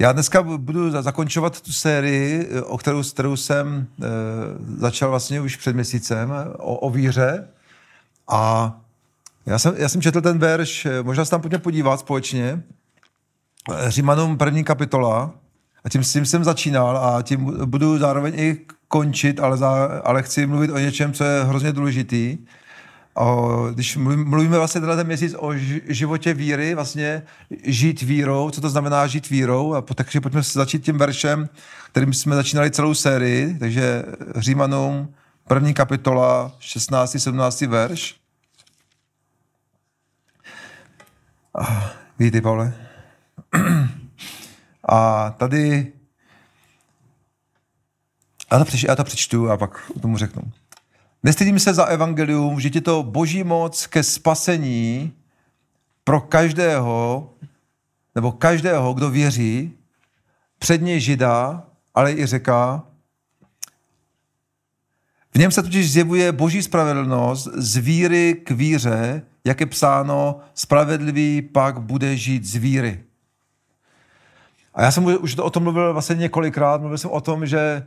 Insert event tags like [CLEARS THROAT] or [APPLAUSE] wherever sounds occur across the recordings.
Já dneska budu zakončovat tu sérii, o kterou, kterou jsem e, začal vlastně už před měsícem, o, o víře. A já jsem, já jsem četl ten verš, možná se tam pojďme podívat společně. Římanům první kapitola, a tím, tím jsem začínal a tím budu zároveň i končit, ale, za, ale chci mluvit o něčem, co je hrozně důležitý. O, když mluvíme vlastně tenhle ten měsíc o životě víry, vlastně žít vírou, co to znamená žít vírou, a takže pojďme začít tím veršem, kterým jsme začínali celou sérii, takže Římanům, první kapitola, 16. 17. verš. Vítej, Pavle. [CLEARS THROAT] A tady já to, přečtu, já to přečtu a pak tomu řeknu. Nestydím se za evangelium, že je to boží moc ke spasení pro každého, nebo každého, kdo věří, předně žida, ale i řeka. V něm se totiž zjevuje boží spravedlnost z víry k víře, jak je psáno, spravedlivý pak bude žít z víry. A já jsem už o tom mluvil vlastně několikrát, mluvil jsem o tom, že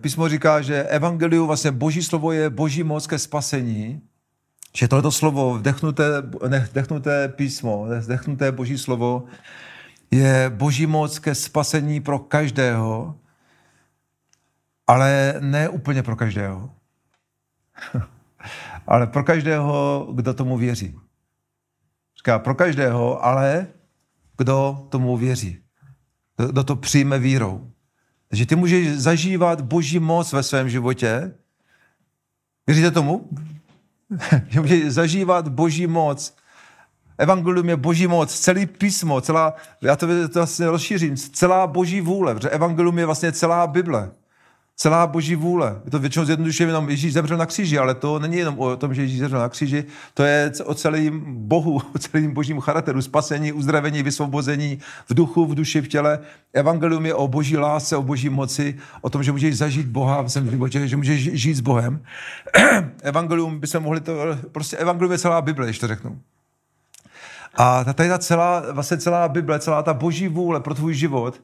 písmo říká, že evangelium, vlastně boží slovo je boží moc ke spasení, že tohleto slovo, vdechnuté, vdechnuté písmo, vdechnuté boží slovo, je boží moc ke spasení pro každého, ale ne úplně pro každého. [LAUGHS] ale pro každého, kdo tomu věří. Říká pro každého, ale kdo tomu věří. Kdo to přijme vírou. Takže ty můžeš zažívat boží moc ve svém životě. Věříte tomu? [LAUGHS] že můžeš zažívat boží moc. Evangelium je boží moc, celý písmo, celá, já to, to vlastně rozšířím, celá boží vůle, protože evangelium je vlastně celá Bible celá boží vůle. Je to většinou zjednodušuje jenom Ježíš zemřel na kříži, ale to není jenom o tom, že Ježíš zemřel na kříži, to je o celém Bohu, [LAUGHS] o celém božím charakteru, spasení, uzdravení, vysvobození v duchu, v duši, v těle. Evangelium je o boží lásce, o boží moci, o tom, že můžeš zažít Boha v svém že můžeš žít s Bohem. [CLEARS THROAT] evangelium by se mohli to, prostě evangelium je celá Bible, když to řeknu. A tady ta celá, vlastně celá Bible, celá ta boží vůle pro tvůj život,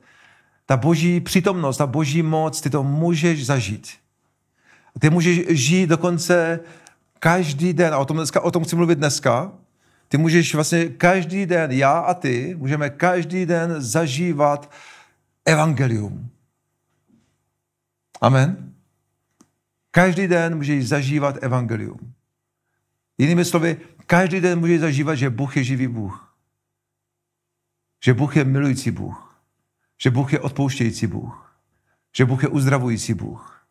ta boží přítomnost, ta boží moc, ty to můžeš zažít. Ty můžeš žít dokonce každý den, a o tom, dneska, o tom chci mluvit dneska, ty můžeš vlastně každý den, já a ty, můžeme každý den zažívat evangelium. Amen? Každý den můžeš zažívat evangelium. Jinými slovy, každý den můžeš zažívat, že Bůh je živý Bůh. Že Bůh je milující Bůh. Že Bůh je odpouštějící Bůh. Že Bůh je uzdravující Bůh.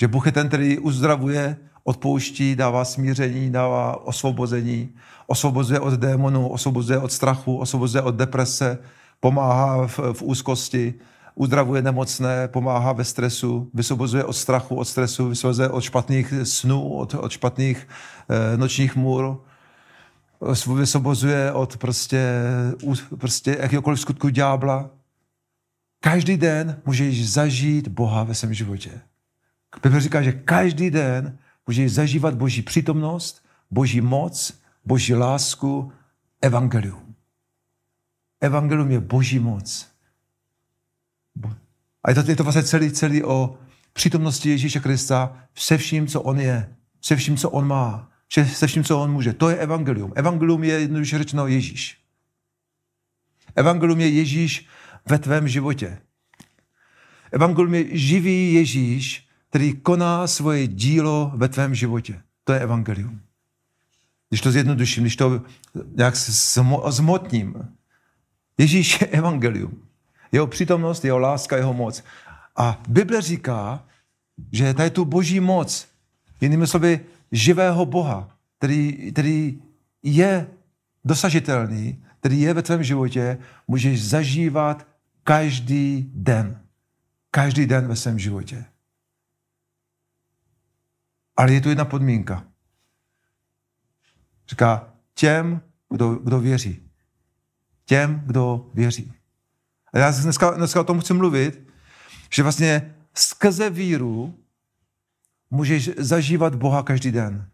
Že Bůh je ten, který uzdravuje, odpouští, dává smíření, dává osvobození, osvobozuje od démonů, osvobozuje od strachu, osvobozuje od deprese, pomáhá v, v úzkosti, uzdravuje nemocné, pomáhá ve stresu, vysvobozuje od strachu, od stresu, vysvobozuje od špatných snů, od, od špatných eh, nočních můr, vysvobozuje od prostě, prostě jakéhokoliv skutku ďábla. Každý den můžeš zažít Boha ve svém životě. Bible říká, že každý den můžeš zažívat Boží přítomnost, Boží moc, Boží lásku, evangelium. Evangelium je Boží moc. A je to, je to vlastně celý, celý o přítomnosti Ježíše Krista se vším, co on je, se vším, co on má, se vším, co on může. To je evangelium. Evangelium je jednoduše řečeno Ježíš. Evangelium je Ježíš ve tvém životě. Evangelium je živý Ježíš, který koná svoje dílo ve tvém životě. To je evangelium. Když to zjednoduším, když to nějak zmotním. Ježíš je evangelium. Jeho přítomnost, jeho láska, jeho moc. A Bible říká, že tady tu boží moc, jinými slovy, živého Boha, který, který je dosažitelný, který je ve tvém životě, můžeš zažívat každý den. Každý den ve svém životě. Ale je tu jedna podmínka. Říká těm, kdo, kdo věří. Těm, kdo věří. A já dneska, dneska o tom chci mluvit, že vlastně skrze víru můžeš zažívat Boha každý den.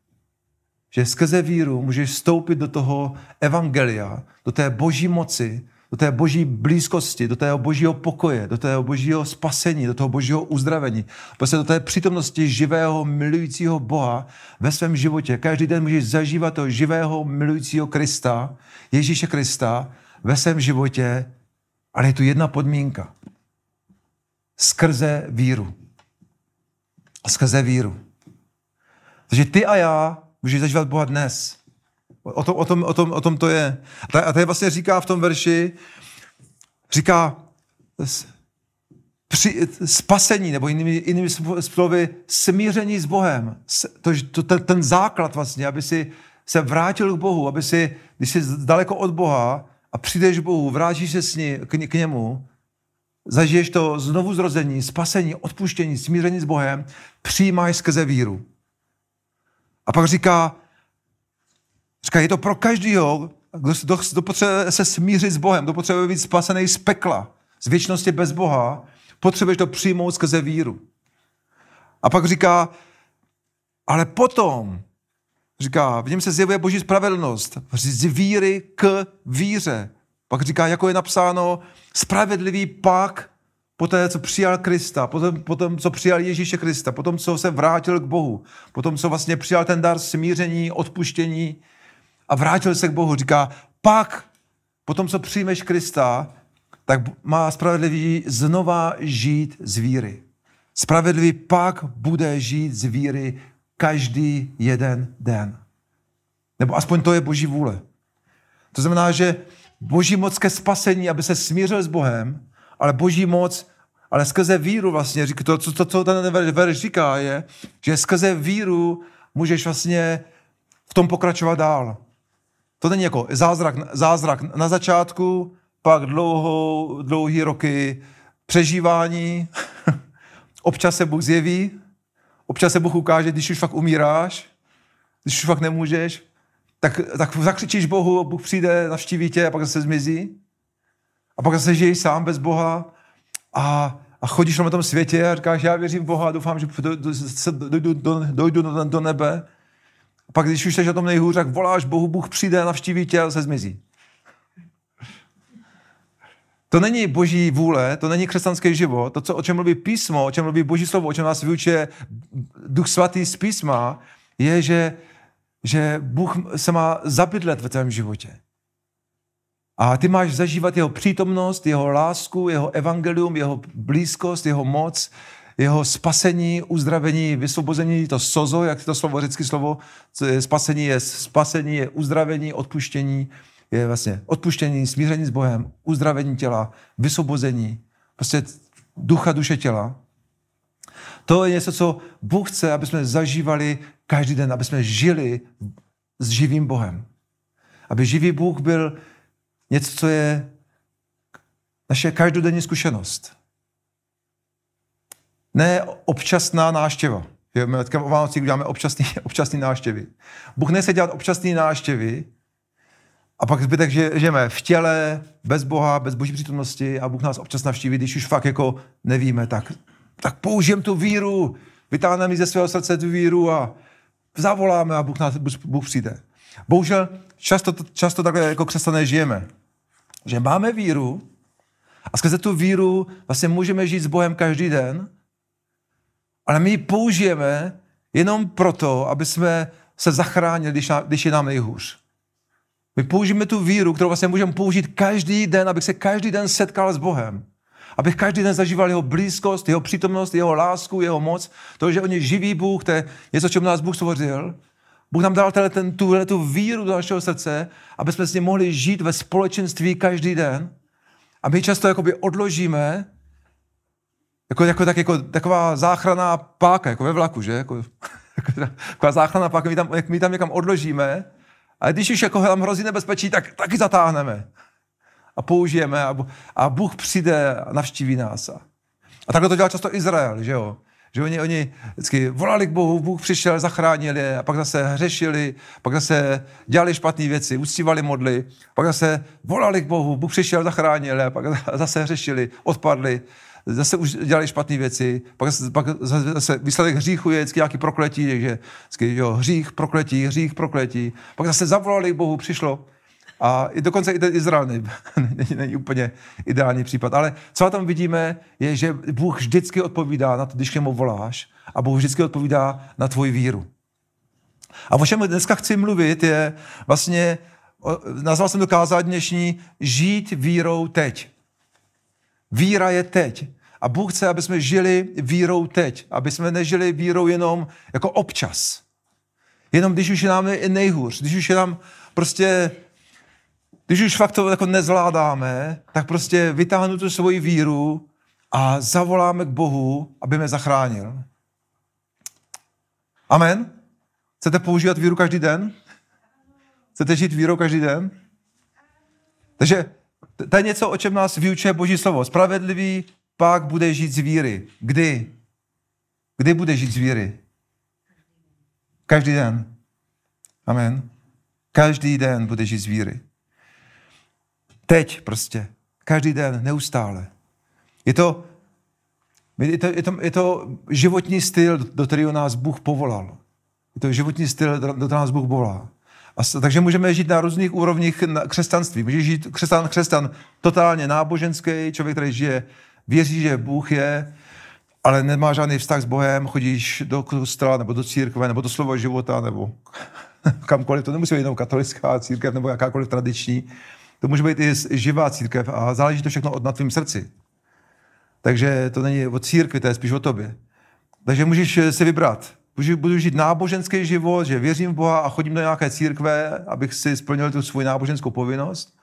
Že skrze víru můžeš vstoupit do toho evangelia, do té boží moci, do té boží blízkosti, do toho božího pokoje, do toho božího spasení, do toho božího uzdravení. Prostě do té přítomnosti živého, milujícího Boha ve svém životě. Každý den můžeš zažívat toho živého, milujícího Krista, Ježíše Krista ve svém životě, ale je tu jedna podmínka. Skrze víru. Skrze víru. Takže ty a já můžeš zažívat Boha dnes. O tom, o tom, o tom, o tom to je. A tady vlastně říká v tom verši, říká při, spasení, nebo jinými, jinými slovy, smíření s Bohem. To, to, ten, ten základ vlastně, aby si se vrátil k Bohu, aby si, když jsi daleko od Boha a přijdeš k Bohu, vrátíš se s ní, k, k němu, zažiješ to znovu zrození, spasení, odpuštění, smíření s Bohem, přijímáš skrze víru. A pak říká, říká, je to pro každého, kdo, kdo, kdo potřebuje se smířit s Bohem, kdo potřebuje být spasený z pekla, z věčnosti bez Boha, potřebuješ to přijmout skrze víru. A pak říká, ale potom, říká, v něm se zjevuje boží spravedlnost, z víry k víře. Pak říká, jako je napsáno, spravedlivý pak po té, co přijal Krista, potom, potom, co přijal Ježíše Krista, potom, co se vrátil k Bohu, potom, co vlastně přijal ten dar smíření, odpuštění a vrátil se k Bohu. Říká, pak, potom, co přijmeš Krista, tak má spravedlivý znova žít z víry. Spravedlivý pak bude žít z víry každý jeden den. Nebo aspoň to je boží vůle. To znamená, že boží moc ke spasení, aby se smířil s Bohem, ale boží moc, ale skrze víru vlastně, to, co, to, co ten verš říká, je, že skrze víru můžeš vlastně v tom pokračovat dál. To není jako zázrak, zázrak na začátku, pak dlouhou, dlouhý roky přežívání, [LAUGHS] občas se Bůh zjeví, občas se Bůh ukáže, když už fakt umíráš, když už fakt nemůžeš, tak, tak zakřičíš Bohu, Bůh přijde, navštíví tě a pak zase zmizí. A pak zase žiješ sám bez Boha a, a chodíš na tom světě a říkáš, já věřím v Boha a doufám, že dojdu, do, dojdu do, do nebe. A pak, když už jsi na tom nejhůř, tak voláš Bohu, Bůh přijde, navštíví tě a zase zmizí. To není boží vůle, to není křesťanský život. To, co, o čem mluví písmo, o čem mluví boží slovo, o čem nás vyučuje duch svatý z písma, je, že, že Bůh se má zabydlet ve tvém životě. A ty máš zažívat jeho přítomnost, jeho lásku, jeho evangelium, jeho blízkost, jeho moc, jeho spasení, uzdravení, vysvobození, to sozo, jak to slovo, řecké slovo, spasení je spasení, je uzdravení, odpuštění, je vlastně odpuštění, smíření s Bohem, uzdravení těla, vysvobození, prostě ducha, duše, těla. To je něco, co Bůh chce, aby jsme zažívali každý den, aby jsme žili s živým Bohem. Aby živý Bůh byl něco, co je naše každodenní zkušenost. Ne občasná náštěva. My teďka o Vánocích děláme občasný, [LAUGHS] občasný náštěvy. Bůh nechce dělat občasné náštěvy a pak zbytek, že žijeme v těle, bez Boha, bez boží přítomnosti a Bůh nás občas navštíví, když už fakt jako nevíme, tak, tak použijem tu víru, vytáhneme ze svého srdce tu víru a zavoláme a Bůh, nás, Bůh přijde. Bohužel často, často takhle jako křesťané žijeme. Že máme víru a skrze tu víru vlastně můžeme žít s Bohem každý den, ale my ji použijeme jenom proto, aby jsme se zachránili, když, když je nám nejhůř. My použijeme tu víru, kterou vlastně můžeme použít každý den, abych se každý den setkal s Bohem. Abych každý den zažíval jeho blízkost, jeho přítomnost, jeho lásku, jeho moc. To, že on je živý Bůh, to je něco, čemu nás Bůh stvořil. Bůh nám dal ten, tu, tu víru do našeho srdce, aby jsme s ním mohli žít ve společenství každý den. A my často jakoby odložíme, jako, jako, tak, jako taková záchranná páka, jako ve vlaku, že? Jako, [LAUGHS] jako taková záchranná páka, my tam, jak my tam někam odložíme, a když už jako tam hrozí nebezpečí, tak taky zatáhneme. A použijeme a, a Bůh přijde a navštíví nás. A, a takhle to dělal často Izrael, že jo? Že oni, oni vždycky volali k Bohu, Bůh přišel, zachránil je, a pak zase hřešili, pak zase dělali špatné věci, uctívali modly, pak zase volali k Bohu, Bůh přišel, zachránil je, pak [LAUGHS] zase hřešili, odpadli, zase už dělali špatné věci, pak, pak zase výsledek hříchu je vždycky nějaký prokletí, takže vždycky, jo, hřích, prokletí, hřích, prokletí, pak zase zavolali k Bohu, přišlo A i dokonce i ten Izrael není, [LAUGHS] není úplně ideální případ. Ale co tam vidíme, je, že Bůh vždycky odpovídá na to, když k němu voláš a Bůh vždycky odpovídá na tvoji víru. A o čem dneska chci mluvit je vlastně, nazval jsem to kázat dnešní, žít vírou teď. Víra je teď. A Bůh chce, aby jsme žili vírou teď. Aby jsme nežili vírou jenom jako občas. Jenom když už je nám nejhůř, když už je nám prostě, když už fakt to jako nezvládáme, tak prostě vytáhnu tu svoji víru a zavoláme k Bohu, aby mě zachránil. Amen? Chcete používat víru každý den? Chcete žít vírou každý den? Takže to je něco, o čem nás vyučuje Boží slovo. Spravedlivý pak bude žít z víry. Kdy? Kdy bude žít z víry? Každý den. Amen. Každý den bude žít z víry. Teď prostě. Každý den, neustále. Je to, je to, je to, je to životní styl, do kterého nás Bůh povolal. Je to životní styl, do kterého nás Bůh volá. A, takže můžeme žít na různých úrovních na křesťanství. Může žít křesťan, křesťan totálně náboženský, člověk, který žije, věří, že Bůh je, ale nemá žádný vztah s Bohem, chodíš do kostela, nebo do církve, nebo do slova života, nebo [LAUGHS] kamkoliv. To nemusí být jenom katolická církev, nebo jakákoliv tradiční. To může být i živá církev a záleží to všechno od na tvým srdci. Takže to není o církvi, to je spíš o tobě. Takže můžeš si vybrat budu žít náboženský život, že věřím v Boha a chodím do nějaké církve, abych si splnil tu svou náboženskou povinnost.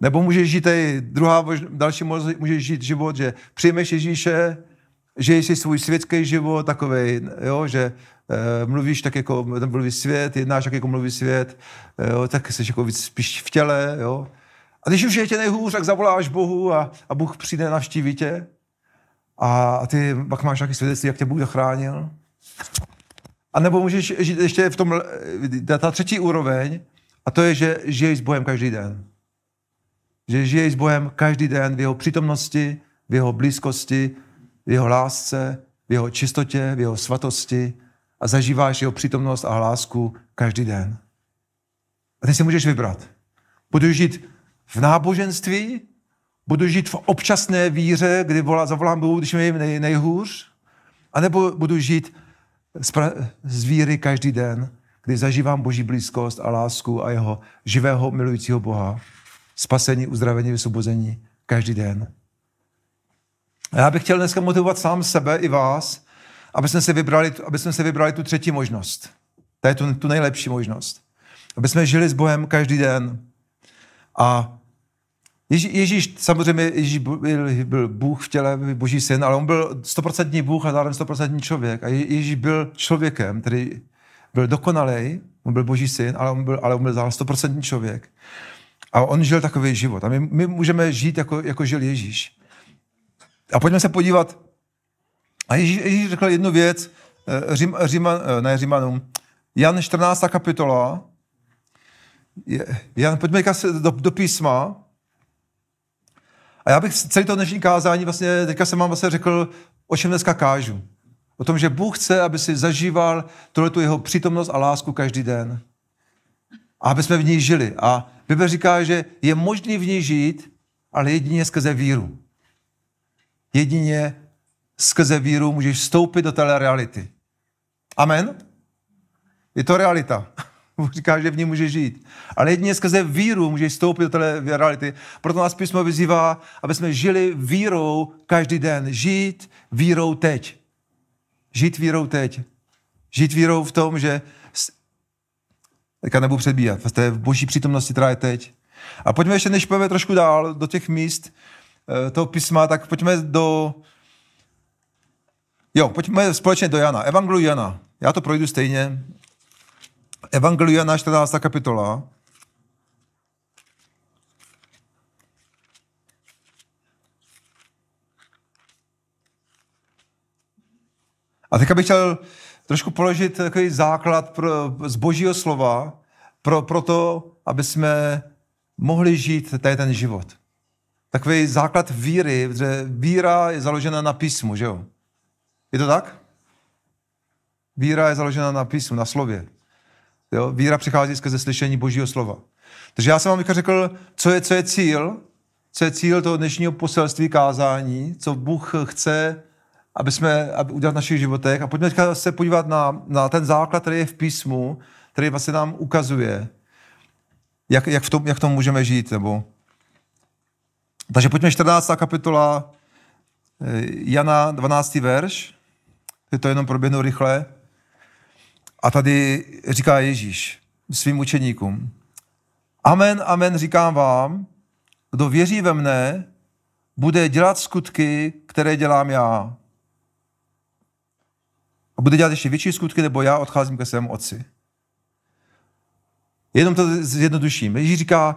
Nebo můžeš žít i druhá, další můžeš žít život, že přijmeš Ježíše, žiješ si svůj světský život, takový, jo, že e, mluvíš tak jako mluví svět, jednáš tak jako mluví svět, jo, tak jsi jako víc spíš v těle, jo. A když už je tě nejhůř, tak zavoláš Bohu a, a Bůh přijde navštívit tě. A, a ty pak máš nějaký svědectví, jak tě Bůh zachránil. A nebo můžeš žít ještě v tom, eh, ta třetí úroveň, a to je, že žiješ s Bohem každý den. Že žiješ s Bohem každý den v jeho přítomnosti, v jeho blízkosti, v jeho lásce, v jeho čistotě, v jeho svatosti a zažíváš jeho přítomnost a lásku každý den. A ty si můžeš vybrat. Budu žít v náboženství, budu žít v občasné víře, kdy volá, zavolám Bohu, když mi nej, nejhůř, anebo budu žít z víry každý den, kdy zažívám Boží blízkost a lásku a jeho živého milujícího Boha. Spasení, uzdravení, vysvobození každý den. A já bych chtěl dneska motivovat sám sebe i vás, aby jsme si vybrali, aby jsme si vybrali tu třetí možnost. To je tu, tu nejlepší možnost. Aby jsme žili s Bohem každý den. A Ježí, Ježíš, samozřejmě Ježíš byl, byl Bůh v těle, boží syn, ale on byl stoprocentní Bůh a zároveň stoprocentní člověk. A Ježíš byl člověkem, který byl dokonalý, on byl boží syn, ale on byl, ale on byl zároveň stoprocentní člověk. A on žil takový život. A my, my můžeme žít, jako, jako žil Ježíš. A pojďme se podívat. A Ježíš, Ježíš řekl jednu věc, eh, Řím, Říman, eh, ne Římanům, Jan 14. kapitola, Jan, pojďme do, do písma, a já bych celý to dnešní kázání vlastně, teďka jsem vám vlastně řekl, o čem dneska kážu. O tom, že Bůh chce, aby si zažíval tu jeho přítomnost a lásku každý den. A aby jsme v ní žili. A Bible říká, že je možný v ní žít, ale jedině skrze víru. Jedině skrze víru můžeš vstoupit do té reality. Amen? Je to realita. [LAUGHS] Říká, že v ní může žít. Ale jedině skrze víru můžeš vstoupit do té reality. Proto nás písmo vyzývá, aby jsme žili vírou každý den. Žít vírou teď. Žít vírou teď. Žít vírou v tom, že teďka nebudu předbíhat, v boží přítomnosti, která je teď. A pojďme ještě, než pojďme trošku dál do těch míst eh, toho písma, tak pojďme do... Jo, pojďme společně do Jana. Evangeliu Jana. Já to projdu stejně. Evangelia na 14. kapitola. A teďka bych chtěl trošku položit takový základ pro, z božího slova pro, pro to, aby jsme mohli žít tady ten život. Takový základ víry, že víra je založena na písmu, že jo? Je to tak? Víra je založena na písmu, na slově. Jo? Víra přichází skrze slyšení Božího slova. Takže já jsem vám řekl, co je, co je cíl, co je cíl toho dnešního poselství kázání, co Bůh chce, aby jsme aby udělat v našich životech. A pojďme se podívat na, na ten základ, který je v písmu, který vlastně nám ukazuje, jak, jak, v tom, jak tom můžeme žít. Nebo... Takže pojďme 14. kapitola eh, Jana 12. verš. Je to jenom proběhnu rychle. A tady říká Ježíš svým učeníkům. Amen, amen, říkám vám, kdo věří ve mne, bude dělat skutky, které dělám já. A bude dělat ještě větší skutky, nebo já odcházím ke svému otci. Jenom to zjednoduším. Ježíš říká,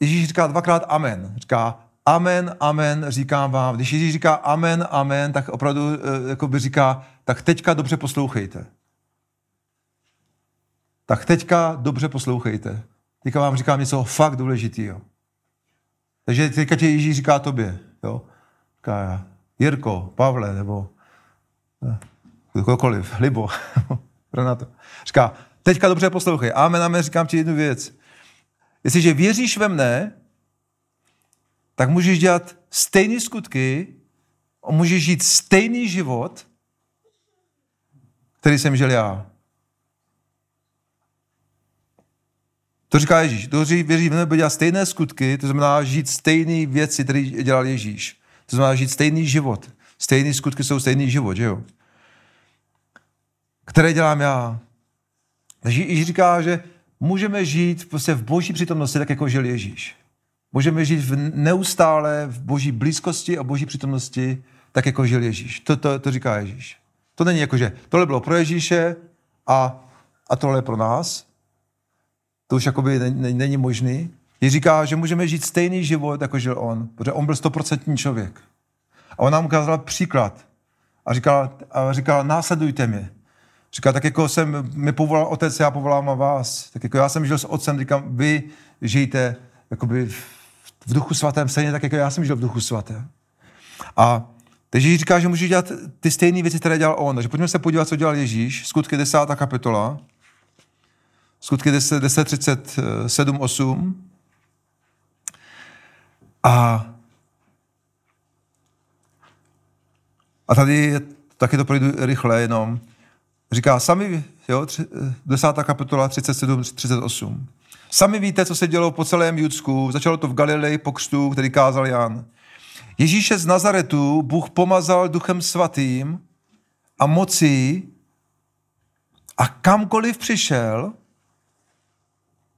Ježíš říká dvakrát amen. Říká amen, amen, říkám vám. Když Ježíš říká amen, amen, tak opravdu eh, jako by říká, tak teďka dobře poslouchejte. Tak teďka dobře poslouchejte. Teďka vám říkám něco fakt důležitého. Takže teďka tě Ježíš říká tobě. Jo? Říká Jirko, Pavle, nebo eh, kdokoliv, Libo, [LAUGHS] Renato. Říká, teďka dobře poslouchej. Amen, amen, říkám ti jednu věc. Jestliže věříš ve mne, tak můžeš dělat stejné skutky, můžeš žít stejný život, který jsem žil já. To říká Ježíš. To věří v nebe dělat stejné skutky, to znamená žít stejné věci, které dělal Ježíš. To znamená žít stejný život. Stejné skutky jsou stejný život, že jo? Které dělám já. Takže Ježíš říká, že můžeme žít prostě v boží přítomnosti, tak jako žil Ježíš. Můžeme žít v neustále v boží blízkosti a boží přítomnosti, tak jako žil Ježíš. To, to, to říká Ježíš. To není jako, že tohle bylo pro Ježíše a, a tohle je pro nás. To už jakoby není, možný. Ježíš říká, že můžeme žít stejný život, jako žil on, protože on byl stoprocentní člověk. A on nám ukázal příklad. A říkal, a říkal následujte mě. Říká, tak jako jsem, mi povolal otec, já povolám vás. Tak jako já jsem žil s otcem, říkám, vy žijte jakoby v duchu svatém, stejně tak, jako já jsem žil v duchu svatém. A takže Ježíš říká, že může dělat ty stejné věci, které dělal on. Takže pojďme se podívat, co dělal Ježíš. Skutky 10. kapitola. Skutky 10, 10 37, 8. A, a tady taky to projdu rychle jenom. Říká, sami, jo, 10. kapitola 37, 38. Sami víte, co se dělo po celém Judsku. Začalo to v Galileji po křtu, který kázal Jan. Ježíše z Nazaretu Bůh pomazal duchem svatým a mocí a kamkoliv přišel,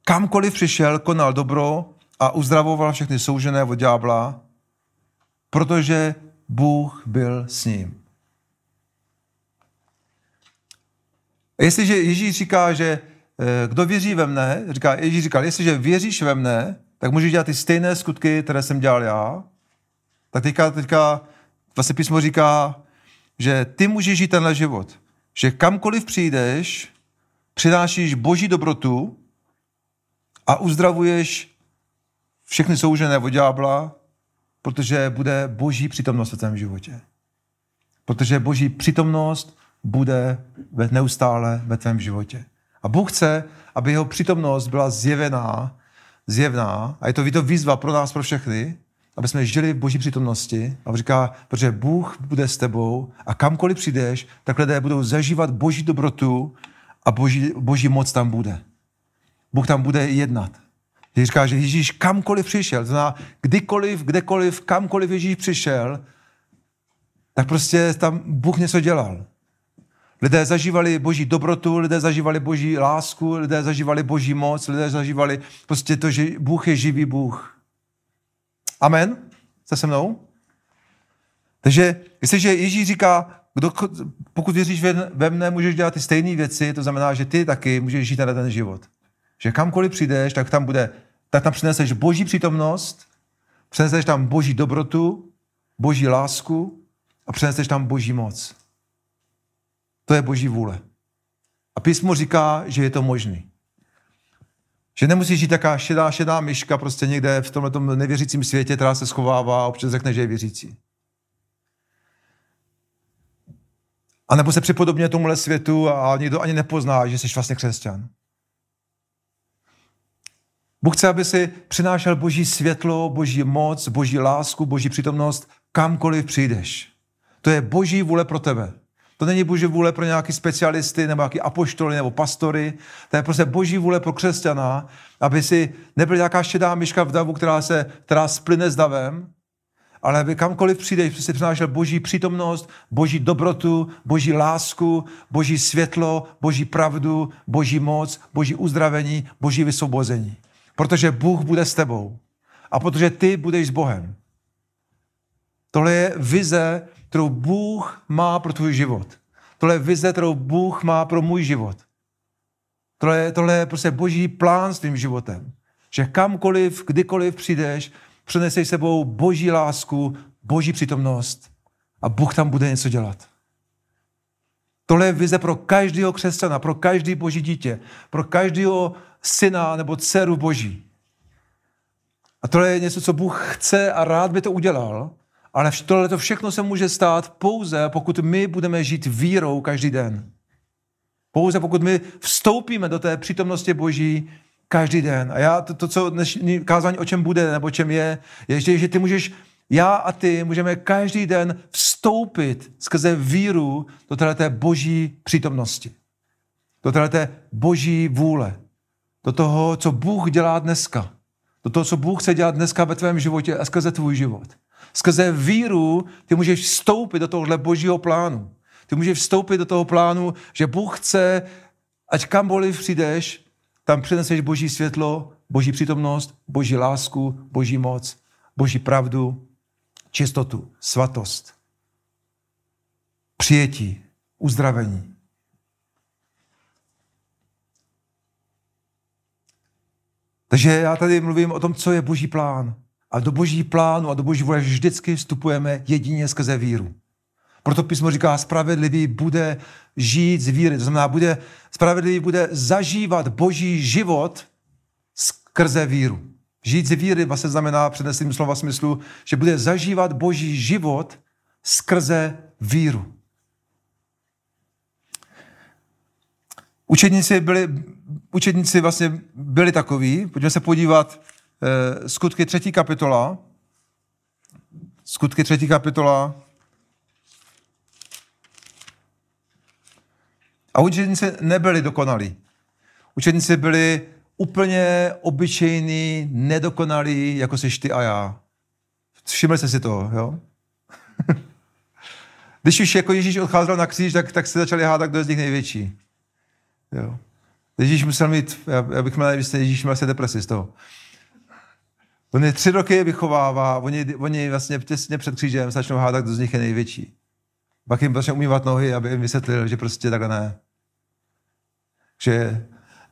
kamkoliv přišel, konal dobro a uzdravoval všechny soužené od ďábla, protože Bůh byl s ním. Jestliže Ježíš říká, že eh, kdo věří ve mne, říká, Ježíš říkal, jestliže věříš ve mne, tak můžeš dělat ty stejné skutky, které jsem dělal já. Tak teďka, teďka vlastně písmo říká, že ty můžeš žít tenhle život. Že kamkoliv přijdeš, přinášíš boží dobrotu a uzdravuješ všechny soužené od ďábla, protože bude boží přítomnost v tvém životě. Protože boží přítomnost bude neustále ve tvém životě. A Bůh chce, aby jeho přítomnost byla zjevená, zjevná, a je to, to výzva pro nás, pro všechny, aby jsme žili v boží přítomnosti. A říká, protože Bůh bude s tebou a kamkoliv přijdeš, tak lidé budou zažívat boží dobrotu a boží, boží moc tam bude. Bůh tam bude jednat. Ježíš říká, že Ježíš kamkoliv přišel, to znamená, kdykoliv, kdekoliv, kamkoliv Ježíš přišel, tak prostě tam Bůh něco dělal. Lidé zažívali boží dobrotu, lidé zažívali boží lásku, lidé zažívali boží moc, lidé zažívali prostě to, že Bůh je živý Bůh. Amen? Jste se mnou? Takže jestliže Ježíš říká, kdo, pokud věříš ve mne, můžeš dělat ty stejné věci, to znamená, že ty taky můžeš žít na ten život. Že kamkoliv přijdeš, tak tam bude, tak tam přineseš boží přítomnost, přineseš tam boží dobrotu, boží lásku a přineseš tam boží moc. To je boží vůle. A písmo říká, že je to možný. Že nemusíš žít taká šedá, šedá myška prostě někde v tomhle nevěřícím světě, která se schovává a občas řekne, že je věřící. A nebo se připodobně tomuhle světu a někdo ani nepozná, že jsi vlastně křesťan. Bůh chce, aby si přinášel boží světlo, boží moc, boží lásku, boží přítomnost, kamkoliv přijdeš. To je boží vůle pro tebe. To není boží vůle pro nějaký specialisty, nebo nějaký apoštoly, nebo pastory. To je prostě boží vůle pro křesťana, aby si nebyl nějaká šedá myška v davu, která, se, která splyne s davem, ale aby kamkoliv přijdeš, si přinášel boží přítomnost, boží dobrotu, boží lásku, boží světlo, boží pravdu, boží moc, boží uzdravení, boží vysvobození. Protože Bůh bude s tebou. A protože ty budeš s Bohem. Tohle je vize, kterou Bůh má pro tvůj život. Tohle je vize, kterou Bůh má pro můj život. Tohle je, tohle je prostě boží plán s tvým životem. Že kamkoliv, kdykoliv přijdeš, přineseš sebou boží lásku, boží přítomnost a Bůh tam bude něco dělat. Tohle je vize pro každého křesťana, pro každý boží dítě, pro každého syna nebo dceru boží. A tohle je něco, co Bůh chce a rád by to udělal, ale tohle to všechno se může stát pouze, pokud my budeme žít vírou každý den. Pouze pokud my vstoupíme do té přítomnosti Boží každý den. A já to, to co dnešní kázání o čem bude, nebo čem je, je, že, že ty můžeš, já a ty můžeme každý den vstoupit skrze víru do této boží přítomnosti. Do této boží vůle. Do toho, co Bůh dělá dneska. Do toho, co Bůh chce dělat dneska ve tvém životě a skrze tvůj život. Skrze víru ty můžeš vstoupit do tohohle božího plánu. Ty můžeš vstoupit do toho plánu, že Bůh chce, ať kamkoliv přijdeš, tam přineseš boží světlo, boží přítomnost, boží lásku, boží moc, boží pravdu, čistotu, svatost, přijetí, uzdravení. Takže já tady mluvím o tom, co je boží plán. A do boží plánu a do boží vůle vždycky vstupujeme jedině skrze víru. Proto písmo říká, spravedlivý bude žít z víry. To znamená, bude, spravedlivý bude zažívat boží život skrze víru. Žít z víry vlastně znamená, předneslým slova smyslu, že bude zažívat boží život skrze víru. Učedníci byli, učedníci vlastně byli takový, pojďme se podívat Eh, skutky třetí kapitola. Skutky třetí kapitola. A učeníci nebyli dokonalí. Učeníci byli úplně obyčejní, nedokonalí, jako jsi ty a já. Všimli jste si to, jo? [LAUGHS] Když už jako Ježíš odcházel na kříž, tak, tak se začali hádat, kdo je z nich největší. Jo. Ježíš musel mít, já, já bych měl, že Ježíš měl se depresi z toho. On je tři roky vychovává, oni, oni vlastně těsně před křížem začnou hádat, kdo z nich je největší. Pak jim začne umývat nohy, aby jim vysvětlil, že prostě takhle ne. Že,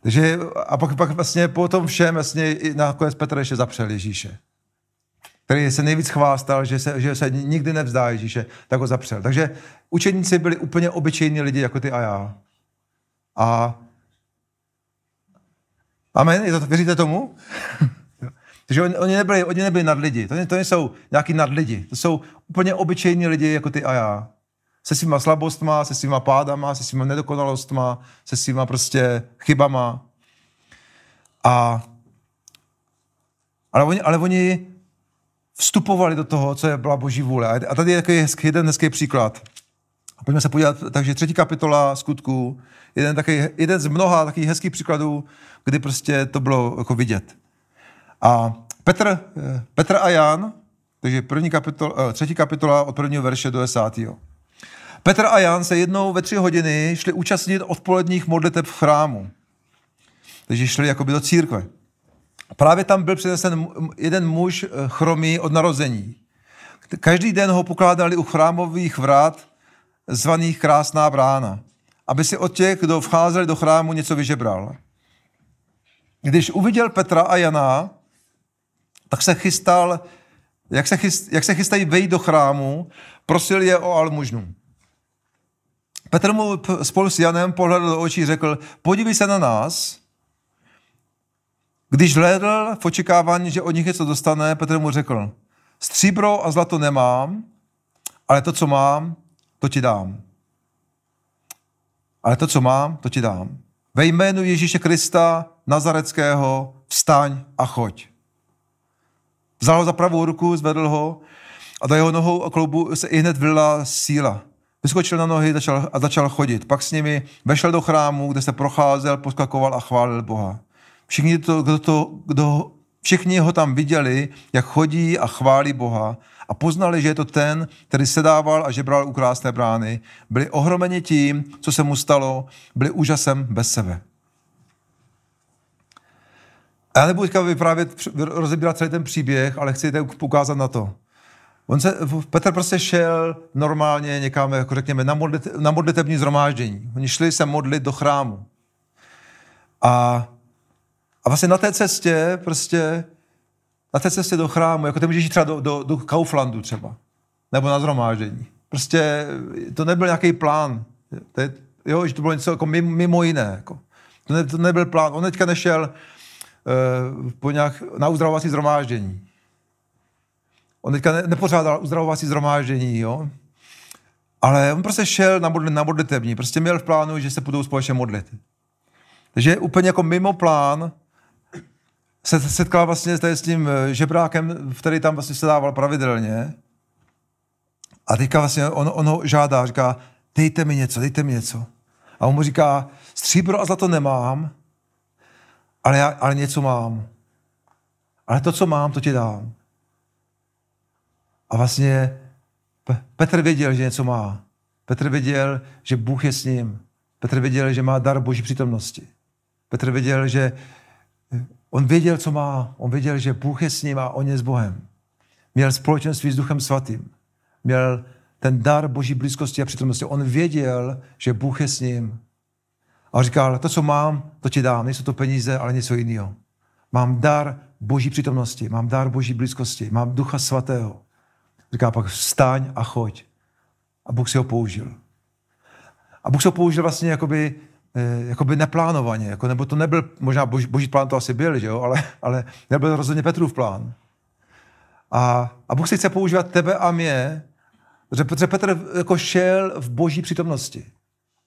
že, a pak, pak vlastně po tom všem vlastně nakonec Petr ještě zapřel Ježíše. Který se nejvíc chvástal, že se, že se nikdy nevzdá Ježíše, tak ho zapřel. Takže učeníci byli úplně obyčejní lidi, jako ty a já. A Amen, je to, věříte tomu? [LAUGHS] Takže oni, oni, nebyli, oni nebyli nad lidi. To, to nejsou nějaký nad lidi. To jsou úplně obyčejní lidi jako ty a já. Se svýma slabostma, se svýma pádama, se svýma nedokonalostma, se svýma prostě chybama. A, ale, oni, ale oni vstupovali do toho, co je byla boží vůle. A tady je takový hezký, jeden hezký příklad. Pojďme se podívat, takže třetí kapitola skutku, jeden, takový, jeden z mnoha takových hezkých příkladů, kdy prostě to bylo jako vidět. A Petr, eh, Petr a Jan, takže první kapitol, eh, třetí kapitola od prvního verše do desátého. Petr a Jan se jednou ve tři hodiny šli účastnit odpoledních modliteb v chrámu. Takže šli jakoby do církve. Právě tam byl přinesen jeden muž eh, chromý od narození. Každý den ho pokládali u chrámových vrát, zvaných Krásná brána, aby si od těch, kdo vcházeli do chrámu, něco vyžebral. Když uviděl Petra a Jana, tak se chystal, jak se, chyst, jak se chystají vejít do chrámu, prosil je o almužnu. Petr mu spolu s Janem pohledl do očí řekl, podívej se na nás. Když hledl v očekávání, že od nich něco dostane, Petr mu řekl, stříbro a zlato nemám, ale to, co mám, to ti dám. Ale to, co mám, to ti dám. Ve jménu Ježíše Krista Nazareckého, vstaň a choď. Vzal ho za pravou ruku, zvedl ho a do jeho nohou a kloubu se i hned vylila síla. Vyskočil na nohy začal, a začal chodit. Pak s nimi vešel do chrámu, kde se procházel, poskakoval a chválil Boha. Všichni, to, kdo to, kdo, všichni ho tam viděli, jak chodí a chválí Boha a poznali, že je to ten, který sedával a žebral u krásné brány. Byli ohromeni tím, co se mu stalo, byli úžasem bez sebe. A já nebudu teďka vyprávět, rozebírat celý ten příběh, ale chci tady ukázat na to. On se, Petr prostě šel normálně někam, jako řekněme, na, modlit, na modlitební zhromáždění. Oni šli se modlit do chrámu. A, a vlastně na té cestě, prostě, na té cestě do chrámu, jako ty můžeš jít třeba do, do, do Kauflandu třeba, nebo na zhromáždění. Prostě to nebyl nějaký plán. To je, jo, že to bylo něco jako mimo, mimo jiné. Jako. To, ne, to nebyl plán. On teďka nešel uh, po nějak, na uzdravovací zhromáždění. On teďka ne, nepořádal uzdravovací zhromáždění, jo. Ale on prostě šel na, modl, na modlitební. Prostě měl v plánu, že se budou společně modlit. Takže úplně jako mimo plán se setkal vlastně tady s tím eh, žebrákem, který tam vlastně se dával pravidelně. A teďka vlastně on, on ho žádá, říká, dejte mi něco, dejte mi něco. A on mu říká, stříbro a zlato nemám, ale, já, ale něco mám. Ale to, co mám, to ti dám. A vlastně Petr věděl, že něco má. Petr věděl, že Bůh je s ním. Petr věděl, že má dar boží přítomnosti. Petr věděl, že on věděl, co má. On věděl, že Bůh je s ním a on je s Bohem. Měl společenství s Duchem Svatým. Měl ten dar boží blízkosti a přítomnosti. On věděl, že Bůh je s ním. A říkal, to, co mám, to ti dám. Nejsou to peníze, ale něco jiného. Mám dar boží přítomnosti, mám dar boží blízkosti, mám ducha svatého. Říká pak vstaň a choď. A Bůh si ho použil. A Bůh si ho použil vlastně jakoby, jakoby neplánovaně, jako, nebo to nebyl, možná boží, boží plán to asi byl, že jo? Ale, [LAUGHS] ale nebyl rozhodně Petrův plán. A, a Bůh si chce používat tebe a mě, protože Petr jako šel v boží přítomnosti.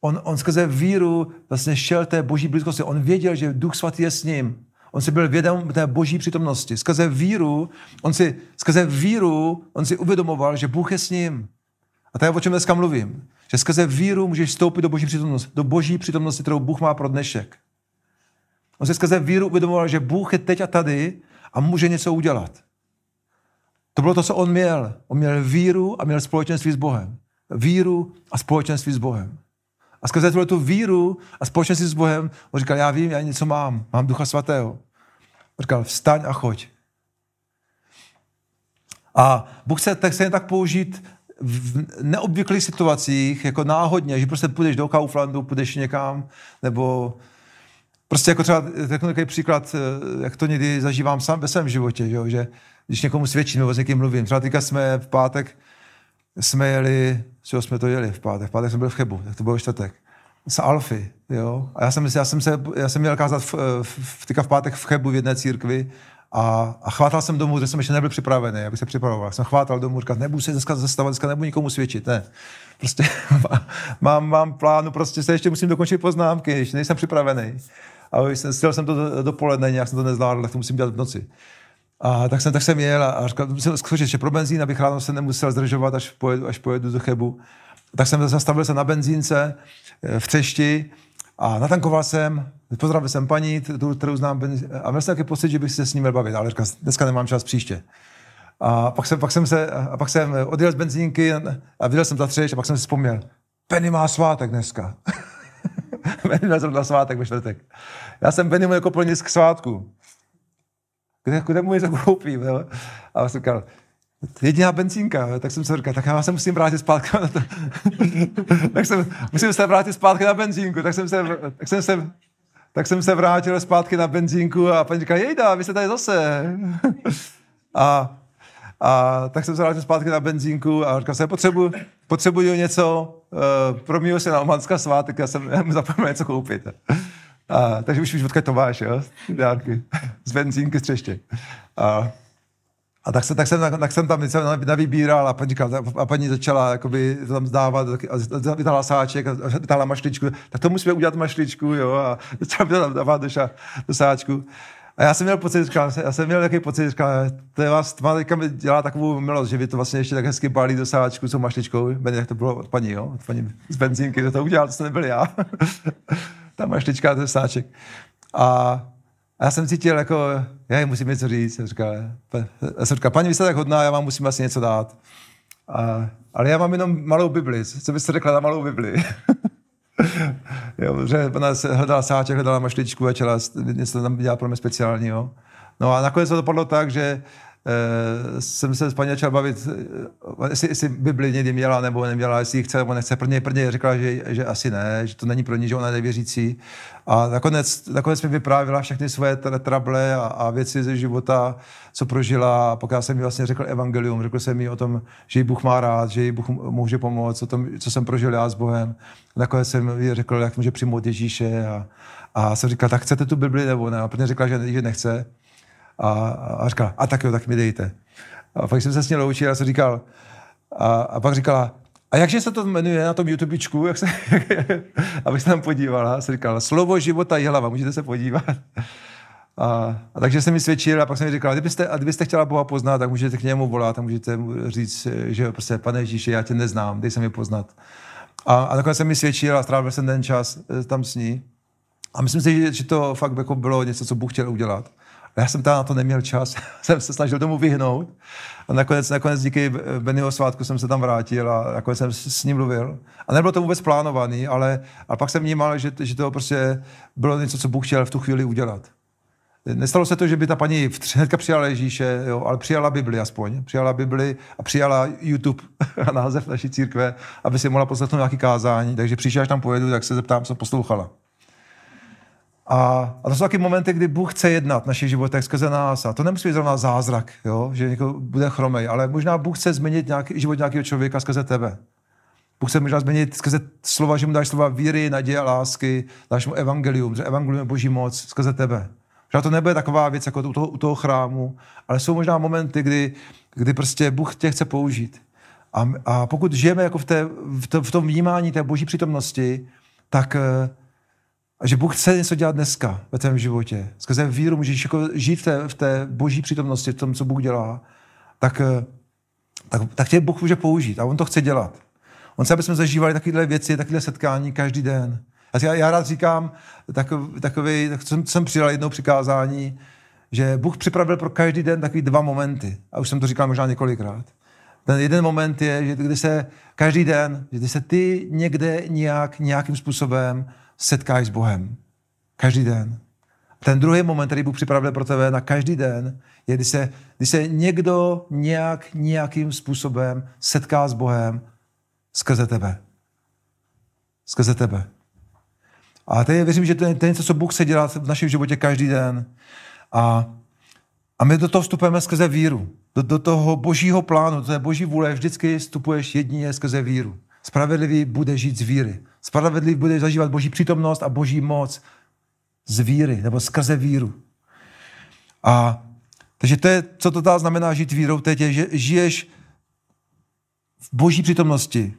On, on skrze víru vlastně šel té boží blízkosti. On věděl, že Duch Svatý je s ním. On si byl vědom té boží přítomnosti. Skrze víru, on si, skrze víru, on si uvědomoval, že Bůh je s ním. A to je o čem dneska mluvím. Že skrze víru můžeš vstoupit do boží přítomnosti, do boží přítomnosti, kterou Bůh má pro dnešek. On si skrze víru uvědomoval, že Bůh je teď a tady a může něco udělat. To bylo to, co on měl. On měl víru a měl společenství s Bohem. Víru a společenství s Bohem. A skrze tu víru a společenství s Bohem, on říkal, já vím, já něco mám, mám Ducha Svatého. On říkal, vstaň a choď. A Bůh se tak, se tak použít v neobvyklých situacích, jako náhodně, že prostě půjdeš do Kauflandu, půjdeš někam, nebo prostě jako třeba, řeknu takový příklad, eh, jak to někdy zažívám sám ve svém životě, že, že když někomu svědčím nebo s někým mluvím. Třeba teďka jsme v pátek jsme jeli, co jsme to jeli v pátek, v pátek jsme byli v Chebu, tak to bylo čtvrtek, z Alfy, jo. A já jsem, já jsem, se, já jsem měl kázat v, v, v, v pátek v Chebu v jedné církvi a, a chvátal jsem domů, že jsem ještě nebyl připravený, abych se připravoval. Jsem chvátal domů, říkal, nebudu se dneska zastavovat, dneska nebudu nikomu svědčit, ne. Prostě [LAUGHS] mám, mám plánu, prostě se ještě musím dokončit poznámky, ještě nejsem připravený. A jsem, jsem to dopoledne, nějak jsem to nezvládl, tak to musím dělat v noci. A tak jsem, tak jsem jel a říkal, musím skočit že pro benzín, abych ráno se nemusel zdržovat, až pojedu, až pojedu do Chebu. Tak jsem zastavil se na benzínce eh, v Třešti a natankoval jsem, pozdravil jsem paní, tu, kterou znám, a měl jsem taky pocit, že bych se s ním měl bavit, ale říkal, dneska nemám čas příště. A pak jsem, pak jsem, se, a pak jsem odjel z benzínky a viděl jsem za třeš a pak jsem si vzpomněl, Penny má svátek dneska. [LAUGHS] Penny měl zrovna svátek ve čtvrtek. Já jsem Penny jako plně k svátku kde, kde mu něco koupím, jo? A jsem říkal, jediná benzínka, tak jsem se říkal, tak já se musím vrátit zpátky na to. [LAUGHS] tak jsem, musím se vrátit zpátky na benzínku, tak jsem se, tak jsem se, tak jsem se vrátil zpátky na benzínku a paní říká, jejda, vy jste tady zase. [LAUGHS] a, a tak jsem se vrátil zpátky na benzínku a říkal jsem, potřebuji, potřebuji něco uh, pro mýho syna Omanska svátek, já jsem já mu zapomněl něco koupit. A, takže už víš, odkud to máš, jo? Dárky. [LAUGHS] Z benzínky z třeště. A, A tak, se, tak, jsem, tak jsem tam něco navybíral a paní, říkala, a paní začala jakoby, tam dávat a vytáhla sáček vytáhla mašličku. Tak to musíme udělat mašličku, jo, a [LAUGHS] začala tam dávat do, ša, do sáčku. A já jsem měl pocit, říkal, já jsem měl takový pocit, říkal, to je vás, má teďka dělá takovou milost, že vy to vlastně ještě tak hezky balí do sáčku s mašličkou. Jak to bylo od paní, jo, od paní z benzínky, že to udělal, to nebyl já. [LAUGHS] Ta mašlička, ten sáček. A a já jsem cítil, jako, já musím něco říct. Já říkal, já jsem říkal, paní, vy jste tak hodná, já vám musím asi něco dát. A, ale já mám jenom malou Bibli. Co byste řekla na malou Bibli? [LAUGHS] jo, že ona hledala sáček, hledala mašličku a čela, něco tam dělala pro mě speciálního. No a nakonec to dopadlo tak, že jsem se s paní začal bavit, uh, jestli, jestli Bibli někdy měla nebo neměla, jestli ji chce nebo nechce. Prvně, prvně řekla, že, že asi ne, že to není pro ní, že ona je nevěřící. A nakonec, nakonec mi vyprávila všechny svoje trable a, a věci ze života, co prožila. A pokud já jsem mi vlastně řekl evangelium, řekl jsem mi o tom, že ji Bůh má rád, že ji Bůh může pomoct, o tom, co jsem prožil já s Bohem. Nakonec jsem jí řekl, jak může přijmout Ježíše. A, a jsem říkal, tak chcete tu Bibli nebo ne? A prvně řekla, že, že nechce. A, a říkala, a tak jo, tak mi dejte. A pak jsem se s ní loučil a jsem říkal, a, a pak říkala, a jakže se to jmenuje na tom YouTubečku, jak se, [LAUGHS] abych se tam podívala, a jsem říkal, slovo života je hlava, můžete se podívat. A, a takže jsem mi svědčil a pak jsem mi říkal, kdybyste, a kdybyste chtěla Boha poznat, tak můžete k němu volat a můžete říct, že prostě, pane Ježíši, já tě neznám, dej se mi poznat. A, a nakonec jsem mi svědčil a strávil jsem ten čas eh, tam s ní. A myslím si, že to fakt jako bylo něco, co Bůh chtěl udělat. Já jsem tam na to neměl čas, [LAUGHS] jsem se snažil tomu vyhnout. A nakonec, nakonec díky Bennyho svátku jsem se tam vrátil a nakonec jsem s ním mluvil. A nebylo to vůbec plánovaný, ale, ale pak jsem vnímal, že, že to prostě bylo něco, co Bůh chtěl v tu chvíli udělat. Nestalo se to, že by ta paní hnedka přijala Ježíše, jo, ale přijala Bibli aspoň. Přijala Bibli a přijala YouTube [LAUGHS] a název naší církve, aby si mohla poslechnout nějaký kázání. Takže příště, až tam pojedu, tak se zeptám, co poslouchala. A, a to jsou taky momenty, kdy Bůh chce jednat v našich životech skrze nás. A to nemusí být zrovna zázrak, jo? že někdo bude chromej, ale možná Bůh chce změnit nějaký, život nějakého člověka skrze tebe. Bůh chce možná změnit skrze slova, že mu dáš slova víry, naděje a lásky, dáš mu evangelium, že evangelium je boží moc skrze tebe. Možná to nebude taková věc jako u toho, u toho chrámu, ale jsou možná momenty, kdy, kdy prostě Bůh tě chce použít. A, a pokud žijeme jako v, té, v, to, v tom vnímání té boží přítomnosti, tak a že Bůh chce něco dělat dneska ve tvém životě. Skrze víru můžeš jako žít v té, v té boží přítomnosti, v tom, co Bůh dělá. Tak, eh, tak, tak tě Bůh může použít a on to chce dělat. On chce, aby jsme zažívali takovéhle věci, takovéhle setkání každý den. Já, já rád říkám, takový, takový tak jsem, jsem přidal jednou přikázání, že Bůh připravil pro každý den takový dva momenty. A už jsem to říkal možná několikrát. Ten jeden moment je, že kdy se každý den, že kdy se ty někde nějak, nějakým způsobem setkáš s Bohem. Každý den. Ten druhý moment, který Bůh připravil pro tebe na každý den, je, kdy se, kdy se někdo nějak, nějakým způsobem setká s Bohem skrze tebe. Skrze tebe. A je, věřím, že to je, něco, co Bůh chce dělat v našem životě každý den. A, a my do toho vstupujeme skrze víru. Do, do toho božího plánu, do té boží vůle vždycky vstupuješ jedině skrze víru. Spravedlivý bude žít z víry. Spravedlivý bude zažívat boží přítomnost a boží moc z víry, nebo skrze víru. A takže to je, co to dá znamená žít vírou teď, je, že žiješ v boží přítomnosti.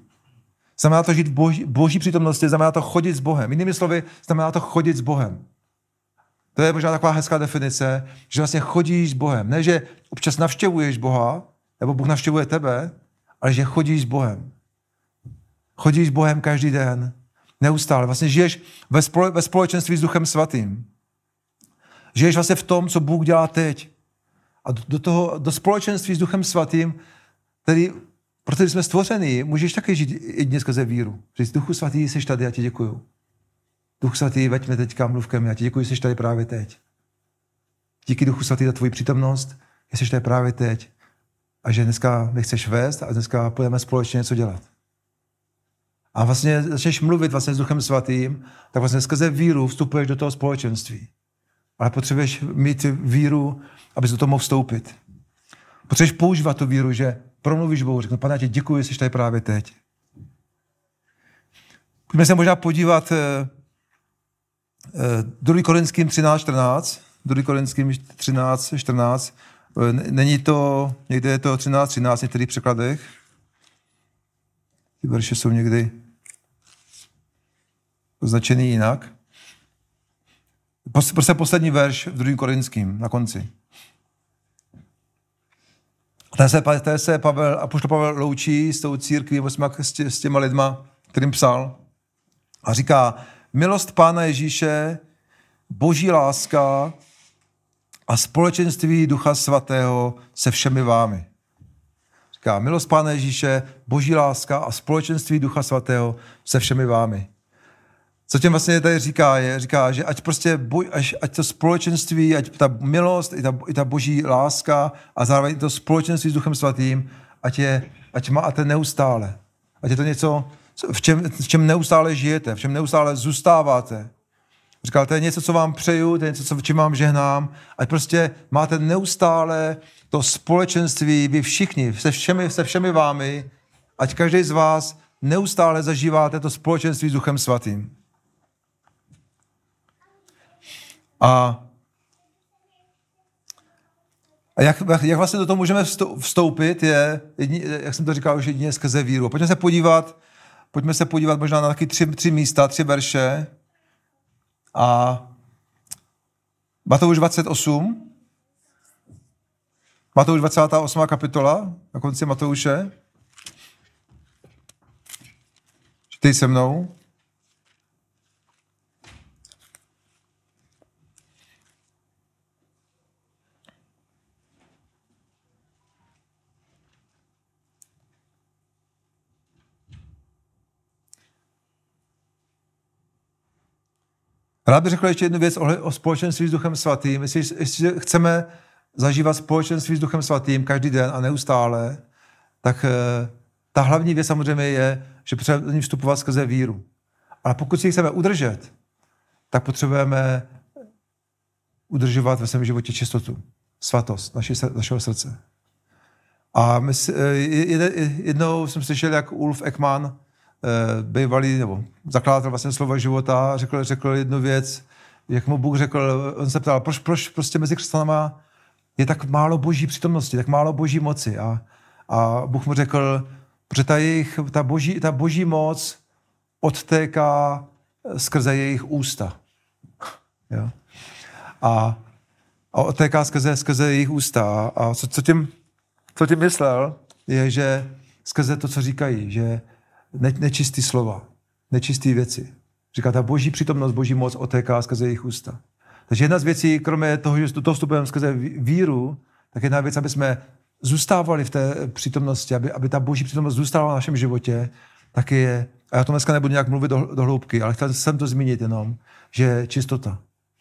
Znamená to žít v boží, boží přítomnosti, znamená to chodit s Bohem. Jinými slovy, znamená to chodit s Bohem. To je možná taková hezká definice, že vlastně chodíš s Bohem. Ne, že občas navštěvuješ Boha, nebo Bůh navštěvuje tebe, ale že chodíš s Bohem. Chodíš Bohem každý den. Neustále. Vlastně žiješ ve, spole, ve společenství s Duchem Svatým. Žiješ vlastně v tom, co Bůh dělá teď. A do, do, toho, do společenství s Duchem Svatým, který, protože jsme stvořeni, můžeš také žít jedině skrze víru. Říct, Duchu Svatý, jsi tady, já ti děkuju. Duch Svatý, veď mě teďka mluvkem, já ti děkuji, jsi tady právě teď. Díky Duchu Svatý za tvoji přítomnost, jsi tady právě teď. A že dneska nechceš vést a dneska půjdeme společně něco dělat a vlastně začneš mluvit vlastně s Duchem Svatým, tak vlastně skrze víru vstupuješ do toho společenství. Ale potřebuješ mít víru, abys do toho mohl vstoupit. Potřebuješ používat tu víru, že promluvíš Bohu, řeknu, pane, ti děkuji, jsi tady právě teď. Pojďme se možná podívat eh, eh, 2. Korinským 13, 14, 2. Korinským 13, 14, Není to, někde je to 13, 13 v některých překladech. Ty verše jsou někdy označený jinak. Prostě poslední verš v 2. Korinským na konci. Tady se, tady se Pavel, Apoštol Pavel loučí s tou církví, s, tě, s těma lidma, kterým psal. A říká, milost Pána Ježíše, boží láska a společenství Ducha Svatého se všemi vámi. Říká, milost Pána Ježíše, boží láska a společenství Ducha Svatého se všemi vámi. Co tím vlastně tady říká, je, říká, že ať prostě, boj, ať, ať to společenství, ať ta milost, i ta, i ta boží láska a zároveň to společenství s Duchem Svatým, ať, je, ať má neustále. Ať je to něco, v čem, v čem neustále žijete, v čem neustále zůstáváte. Říkal, to je něco, co vám přeju, to je něco, co, čím vám žehnám. Ať prostě máte neustále to společenství, vy všichni, se všemi, se všemi vámi, ať každý z vás neustále zažíváte to společenství s Duchem Svatým. A, a jak, jak vlastně do toho můžeme vstoupit, je, jak jsem to říkal, už jedině skrze víru. Pojďme se podívat, pojďme se podívat možná na taky tři, tři místa, tři verše. A Matouš 28, Matouš 28. kapitola, na konci Matouše. Čtej se mnou. Rád bych řekl ještě jednu věc o, o společenství s Duchem Svatým. Jestli, jestli chceme zažívat společenství s Duchem Svatým každý den a neustále, tak e, ta hlavní věc samozřejmě je, že potřebujeme do ní vstupovat skrze víru. Ale pokud si ji chceme udržet, tak potřebujeme udržovat ve svém životě čistotu, svatost naši, našeho srdce. A my, e, jednou jsem slyšel, jak Ulf Ekman Eh, bývalý, nebo zakladatel vlastně slova života, řekl, řekl jednu věc, jak mu Bůh řekl, on se ptal, proč, proč prostě mezi křesťanama je tak málo boží přítomnosti, tak málo boží moci. A, a Bůh mu řekl, protože ta, jejich, ta, boží, ta boží moc odtéká skrze jejich ústa. [LAUGHS] jo? A, a odtéká skrze, skrze jejich ústa. A co, co, tím, co tím myslel, je, že skrze to, co říkají, že ne, nečistý slova, nečistý věci. Říká, ta boží přítomnost, boží moc otéká skrze jejich ústa. Takže jedna z věcí, kromě toho, že toho vstupujeme skrze víru, tak jedna věc, aby jsme zůstávali v té přítomnosti, aby, aby ta boží přítomnost zůstala v našem životě, tak je, a já to dneska nebudu nějak mluvit do, do hloubky, ale chtěl jsem to zmínit jenom, že čistota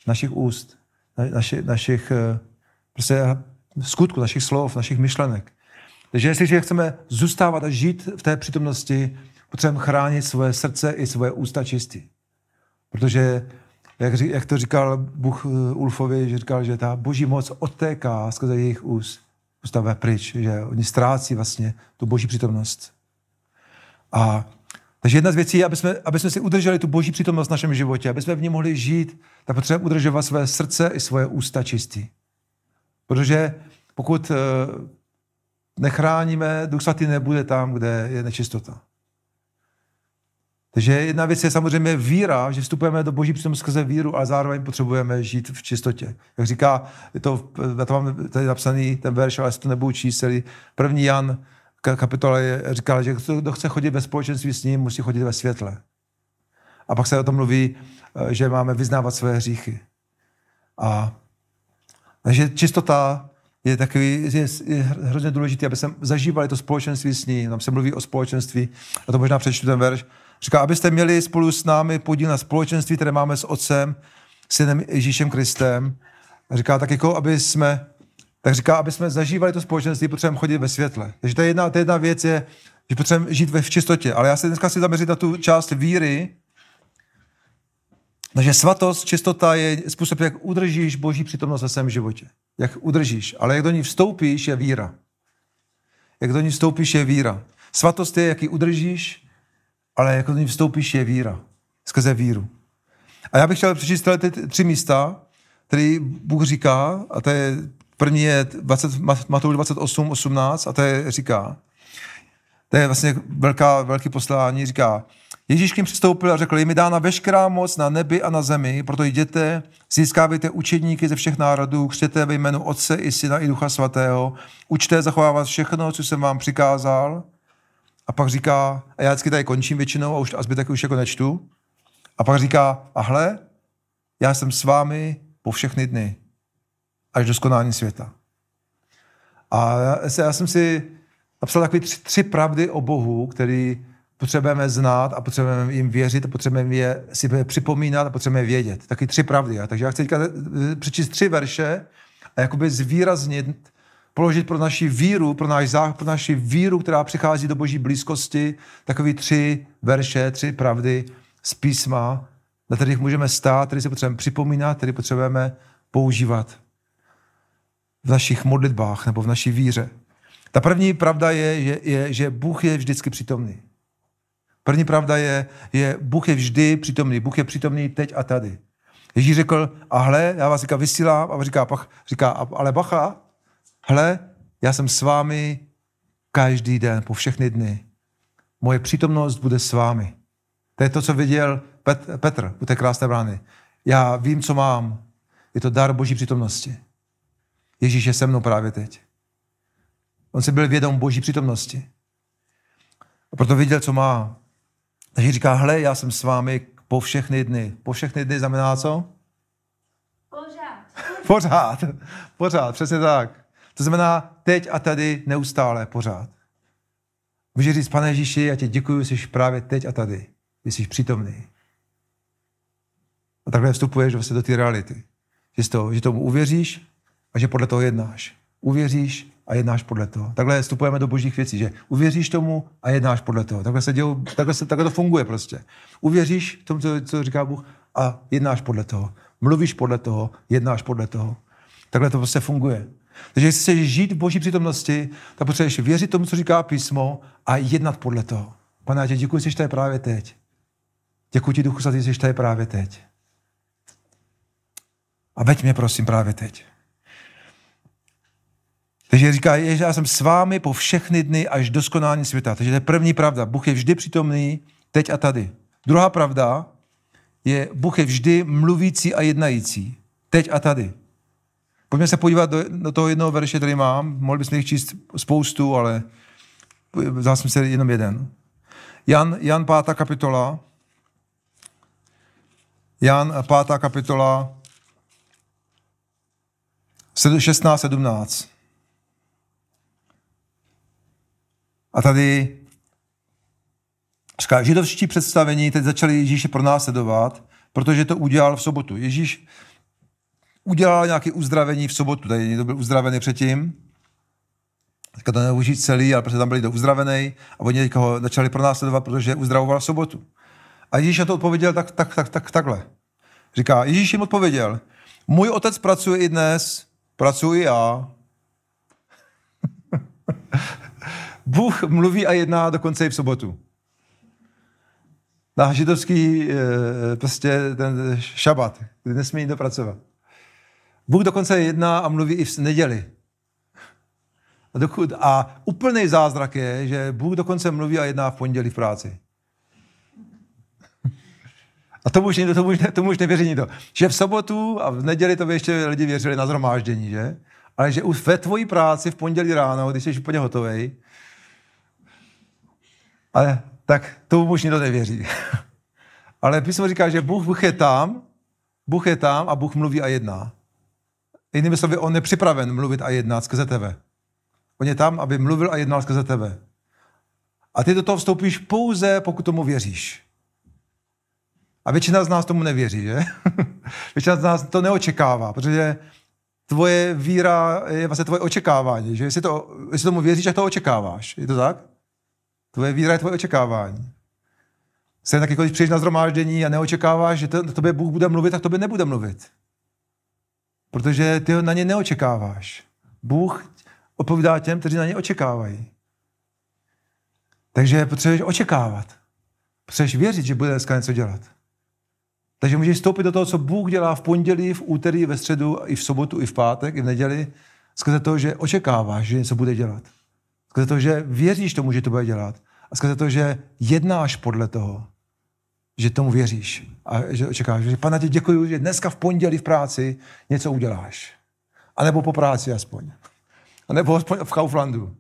našich úst, na, naši, našich eh, prostě skutku, našich slov, našich myšlenek. Takže jestliže chceme zůstávat a žít v té přítomnosti, potřebujeme chránit svoje srdce i svoje ústa čistý. Protože, jak, jak to říkal Bůh eh, Ulfovi, že říkal, že ta boží moc odtéká skrze jejich úst, ústa pryč, že oni ztrácí vlastně tu boží přítomnost. A takže jedna z věcí je, aby jsme, aby jsme si udrželi tu boží přítomnost v našem životě, aby jsme v ní mohli žít, tak potřebujeme udržovat své srdce i svoje ústa čistý. Protože pokud eh, nechráníme, Duch Svatý nebude tam, kde je nečistota. Takže jedna věc je samozřejmě víra, že vstupujeme do boží přítomnosti skrze víru, ale zároveň potřebujeme žít v čistotě. Jak říká, je to, já to mám tady napsaný ten verš, ale to nebudu číst celý. První Jan kapitola je, říká, že kdo chce chodit ve společenství s ním, musí chodit ve světle. A pak se o tom mluví, eh, že máme vyznávat své hříchy. A takže čistota je takový, je, je hrozně důležité, aby jsme zažívali to společenství s ní. Tam se mluví o společenství, a to možná přečtu ten verš. Říká, abyste měli spolu s námi podíl na společenství, které máme s Otcem, Synem Ježíšem Kristem. A říká tak jako, aby jsme, tak říká, aby jsme zažívali to společenství, potřebujeme chodit ve světle. Takže je jedna, je jedna věc, je, že potřebujeme žít ve v čistotě. Ale já se dneska si zaměřit na tu část víry, takže svatost, čistota je způsob, jak udržíš boží přítomnost ve svém životě. Jak udržíš. Ale jak do ní vstoupíš, je víra. Jak do ní vstoupíš, je víra. Svatost je, jak ji udržíš, ale jak do ní vstoupíš, je víra. Skrze víru. A já bych chtěl přečíst ty tři místa, které Bůh říká, a to je První je 20, Matouš 28, 18 a to je, říká, to je vlastně velká, velký poslání, říká, Ježíš k ním přistoupil a řekl, je mi dána veškerá moc na nebi a na zemi, proto jděte, získávejte učedníky ze všech národů, křtěte ve jménu Otce i Syna i Ducha Svatého, učte zachovávat všechno, co jsem vám přikázal. A pak říká, a já vždycky tady končím většinou a už a zbytek už jako nečtu. A pak říká, a hle, já jsem s vámi po všechny dny, až do skonání světa. A já, já jsem si napsal takové tři, tři pravdy o Bohu, který potřebujeme znát a potřebujeme jim věřit a potřebujeme je si připomínat a potřebujeme vědět. Taky tři pravdy. Takže já chci teďka eh, přečíst tři verše a jakoby zvýraznit, položit pro naši víru, pro, náš pro naši víru, která přichází do boží blízkosti, takový tři verše, tři pravdy z písma, na kterých můžeme stát, které si potřebujeme připomínat, které potřebujeme používat v našich modlitbách nebo v naší víře. Ta první pravda je, že, je, že Bůh je vždycky přítomný. První pravda je, je, Bůh je vždy přítomný. Bůh je přítomný teď a tady. Ježíš řekl, a hle, já vás říká, vysílám, a říká, pach, říká ale bacha, hle, já jsem s vámi každý den, po všechny dny. Moje přítomnost bude s vámi. To je to, co viděl Pet, Petr u té krásné brány. Já vím, co mám. Je to dar Boží přítomnosti. Ježíš je se mnou právě teď. On si byl vědom Boží přítomnosti. A proto viděl, co má. Takže říká, hle, já jsem s vámi po všechny dny. Po všechny dny znamená co? Pořád. Pořád. Pořád, přesně tak. To znamená teď a tady neustále, pořád. Můžeš říct, pane Ježíši, já tě děkuji, jsi právě teď a tady. Jsi přítomný. A takhle vstupuješ vlastně do té reality. Že, to, že tomu uvěříš a že podle toho jednáš. Uvěříš a jednáš podle toho. Takhle vstupujeme do božích věcí, že uvěříš tomu a jednáš podle toho. Takhle, se dělou, takhle, se, takhle to funguje prostě. Uvěříš tomu, co, co říká Bůh a jednáš podle toho. Mluvíš podle toho, jednáš podle toho. Takhle to prostě funguje. Takže jestli chceš žít v boží přítomnosti, tak potřebuješ věřit tomu, co říká písmo a jednat podle toho. Pane, já tě děkuji, že tady právě teď. Děkuji ti, Duchu Svatý, že tady právě teď. A veď mě, prosím, právě teď. Takže říká, že já jsem s vámi po všechny dny až do skonání světa. Takže to je první pravda. Bůh je vždy přítomný teď a tady. Druhá pravda je, Bůh je vždy mluvící a jednající. Teď a tady. Pojďme se podívat do, do toho jednoho verše, který mám. Mohli bychom jich číst spoustu, ale vzal jsem se jenom jeden. Jan, Jan 5. kapitola. Jan 5. kapitola 16, 17. A tady říká, židovští představení teď začali Ježíše pronásledovat, protože to udělal v sobotu. Ježíš udělal nějaké uzdravení v sobotu, tady někdo byl uzdravený předtím, teďka to neužít celý, ale protože tam byli to uzdravený a oni ho začali pronásledovat, protože uzdravoval v sobotu. A Ježíš na to odpověděl tak, tak, tak, tak, takhle. Říká, Ježíš jim odpověděl, můj otec pracuje i dnes, pracuji já. [LAUGHS] Bůh mluví a jedná dokonce i v sobotu. Na židovský eh, prostě ten šabat, kdy nesmí jít pracovat. Bůh dokonce jedná a mluví i v neděli. A, dokud, a úplný zázrak je, že Bůh dokonce mluví a jedná v pondělí v práci. A tomu už, tomu už, tomu už nevěří nikdo. Že v sobotu a v neděli to by ještě lidi věřili na zhromáždění, že? Ale že už ve tvojí práci v pondělí ráno, když jsi úplně hotový, ale tak tomu už nikdo nevěří. [LAUGHS] Ale písmo říká, že Bůh, Bůh je tam, Bůh je tam a Bůh mluví a jedná. Jinými slovy, on je připraven mluvit a jednat skrze tebe. On je tam, aby mluvil a jednal skrze tebe. A ty do toho vstoupíš pouze, pokud tomu věříš. A většina z nás tomu nevěří, že? [LAUGHS] většina z nás to neočekává, protože tvoje víra je vlastně tvoje očekávání, že jestli, to, jestli tomu věříš, tak to očekáváš. Je to tak? Tvoje víra je tvoje očekávání. Se taky, když přijdeš na zhromáždění a neočekáváš, že to, tobě Bůh bude mluvit, tak tobě nebude mluvit. Protože ty ho na ně neočekáváš. Bůh odpovídá těm, kteří na ně očekávají. Takže potřebuješ očekávat. Potřebuješ věřit, že bude dneska něco dělat. Takže můžeš vstoupit do toho, co Bůh dělá v pondělí, v úterý, ve středu, i v sobotu, i v pátek, i v neděli Skrze to, že očekáváš, že něco bude dělat. Skrze to, že věříš tomu, že to bude dělat. A skrze to, že jednáš podle toho, že tomu věříš. A že očekáváš, že pane, ti děkuji, že dneska v pondělí v práci něco uděláš. A nebo po práci aspoň. A nebo v Kauflandu.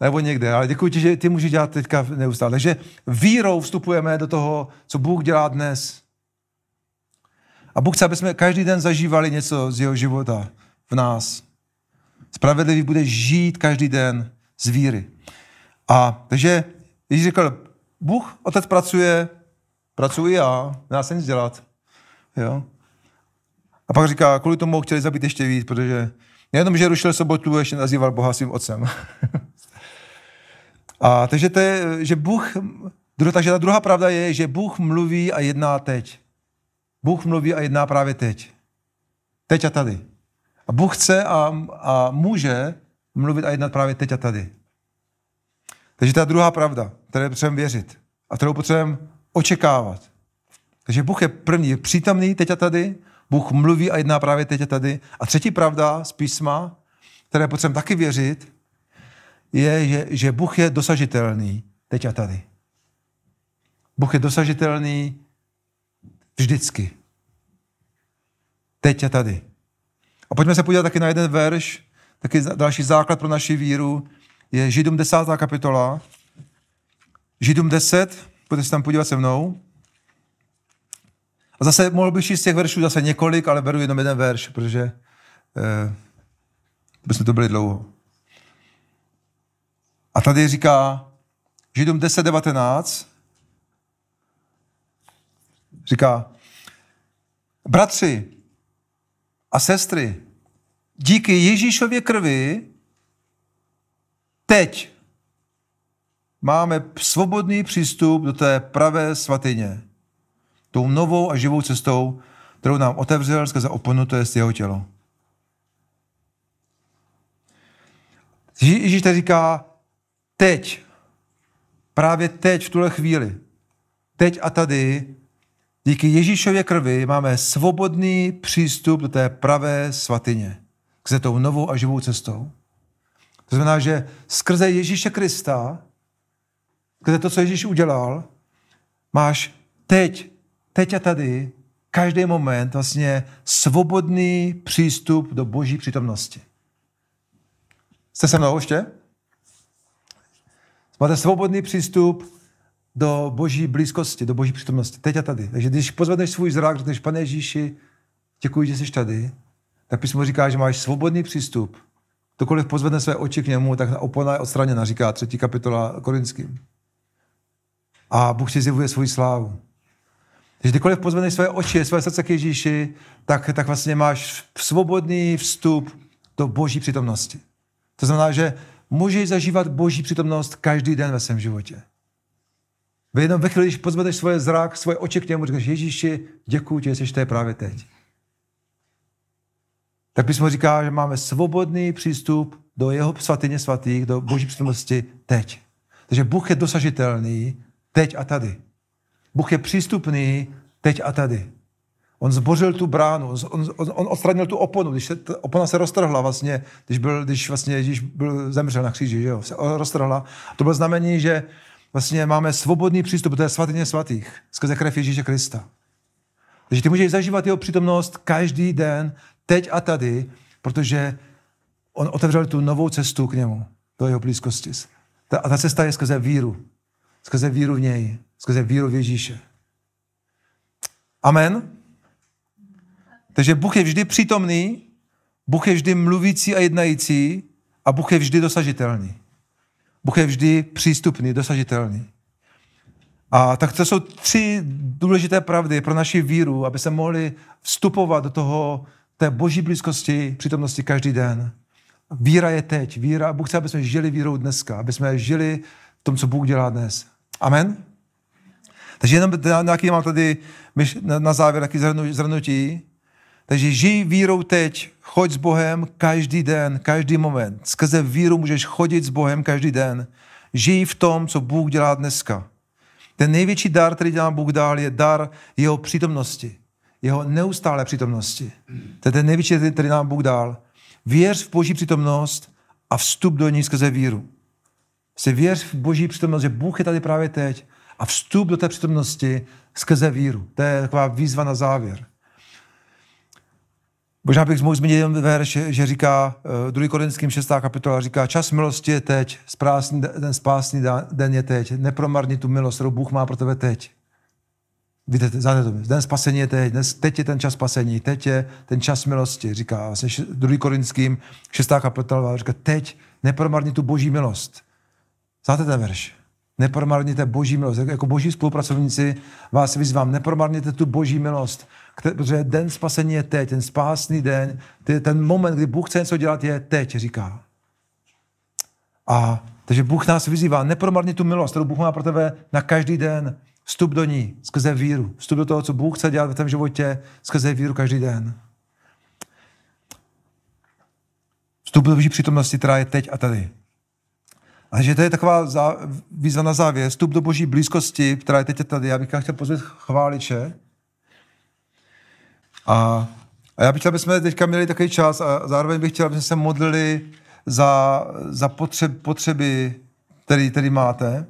Nebo někde. Ale děkuji ti, že ty můžeš dělat teďka neustále. Takže vírou vstupujeme do toho, co Bůh dělá dnes. A Bůh chce, aby jsme každý den zažívali něco z jeho života v nás. Spravedlivý bude žít každý den z víry. A takže Ježíš řekl, Bůh, otec pracuje, pracuji já, nedá se nic dělat. Jo? A pak říká, kvůli tomu chtěli zabít ještě víc, protože nejenom, že rušil sobotu, ještě nazýval Boha svým otcem. [LAUGHS] a takže to je, že Bůh, takže ta druhá pravda je, že Bůh mluví a jedná teď. Bůh mluví a jedná právě teď. Teď a tady. A Bůh chce a, a může mluvit a jednat právě teď a tady. Takže ta druhá pravda, které potřebujeme věřit a kterou potřebujeme očekávat. Takže Bůh je první, je přítomný teď a tady, Bůh mluví a jedná právě teď a tady. A třetí pravda z písma, které potřebujeme taky věřit, je, že, že Bůh je dosažitelný teď a tady. Bůh je dosažitelný vždycky. Teď a tady. A pojďme se podívat taky na jeden verš, taky další základ pro naši víru, je Židům 10. kapitola. Židům 10, pojďte se tam podívat se mnou. A zase mohl bych číst těch veršů zase několik, ale beru jenom jeden verš, protože eh, bychom to byli dlouho. A tady říká Židům 10.19, říká, bratři a sestry, díky Ježíšově krvi teď máme svobodný přístup do té pravé svatyně. Tou novou a živou cestou, kterou nám otevřel skrze oponu, to je jeho tělo. Ježíš tady říká, teď, právě teď, v tuhle chvíli, teď a tady, díky Ježíšově krvi máme svobodný přístup do té pravé svatyně, skrze tou novou a živou cestou. To znamená, že skrze Ježíše Krista, skrze to, co Ježíš udělal, máš teď, teď a tady, každý moment vlastně svobodný přístup do boží přítomnosti. Jste se mnou ještě? Máte svobodný přístup do boží blízkosti, do boží přítomnosti. Teď a tady. Takže když pozvedneš svůj zrak, řekneš, pane Ježíši, děkuji, že jsi tady, tak písmo říká, že máš svobodný přístup Kdokoliv pozvedne své oči k němu, tak opona je odstraněna, říká třetí kapitola Korinským. A Bůh si zjevuje svůj slávu. Když kdykoliv pozvedneš své oči, své srdce k Ježíši, tak, tak vlastně máš svobodný vstup do boží přítomnosti. To znamená, že můžeš zažívat boží přítomnost každý den ve svém životě. Vy jenom ve chvíli, když pozvedeš svoje zrak, svoje oči k němu, říkáš, Ježíši, děkuji ti, že jsi tady právě teď. Tak písmo říká, že máme svobodný přístup do jeho svatyně svatých, do boží přítomnosti teď. Takže Bůh je dosažitelný teď a tady. Bůh je přístupný teď a tady. On zbořil tu bránu, on, on, on odstranil tu oponu, když se, ta opona se roztrhla vlastně, když, byl, když vlastně Ježíš byl zemřel na kříži, že jo, se roztrhla. To bylo znamení, že vlastně máme svobodný přístup do té svatyně svatých skrze krev Ježíše Krista. Takže ty můžeš zažívat jeho přítomnost každý den, teď a tady, protože on otevřel tu novou cestu k němu, do jeho blízkosti. A ta cesta je skrze víru. Skrze víru v něj. Skrze víru v Ježíše. Amen. Takže Bůh je vždy přítomný, Bůh je vždy mluvící a jednající a Bůh je vždy dosažitelný. Bůh je vždy přístupný, dosažitelný. A tak to jsou tři důležité pravdy pro naši víru, aby se mohli vstupovat do toho té boží blízkosti, přítomnosti každý den. Víra je teď. Víra, Bůh chce, aby jsme žili vírou dneska, aby jsme žili v tom, co Bůh dělá dnes. Amen? Takže jenom nějaký mám tady na závěr taky zhrnutí. Takže žij vírou teď, choď s Bohem každý den, každý moment. Skrze víru můžeš chodit s Bohem každý den. Žij v tom, co Bůh dělá dneska. Ten největší dar, který nám Bůh dal, je dar jeho přítomnosti jeho neustále přítomnosti. To je ten největší, který nám Bůh dal. Věř v boží přítomnost a vstup do ní skrze víru. Si věř v boží přítomnost, že Bůh je tady právě teď a vstup do té přítomnosti skrze víru. To je taková výzva na závěr. Možná bych mohl zmínit jeden verš, že říká, 2. Korinským 6. kapitola říká, čas milosti je teď, spásný, ten spásný den je teď, nepromarni tu milost, kterou Bůh má pro tebe teď. Víte, to, den spasení je teď, dnes, teď je ten čas spasení, teď je ten čas milosti, říká vlastně 2. Korinským 6. kapitola, říká, teď nepromarni tu boží milost. Znáte ten verš? Nepromarněte boží milost. Jako boží spolupracovníci vás vyzvám, nepromarněte tu boží milost, protože den spasení je teď, ten spásný den, ten moment, kdy Bůh chce něco dělat, je teď, říká. A takže Bůh nás vyzývá, nepromarně tu milost, kterou Bůh má pro tebe na každý den. Vstup do ní skrze víru. Vstup do toho, co Bůh chce dělat v tvém životě skrze víru každý den. Vstup do boží přítomnosti, která je teď a tady. A že to je taková zá, výzva na závěr, vstup do boží blízkosti, která je teď tady. Já bych chtěl pozvat chváliče. A, a já bych chtěl, aby jsme teďka měli takový čas a zároveň bych chtěl, aby jsme se modlili za, za potřeb, potřeby, který, který máte.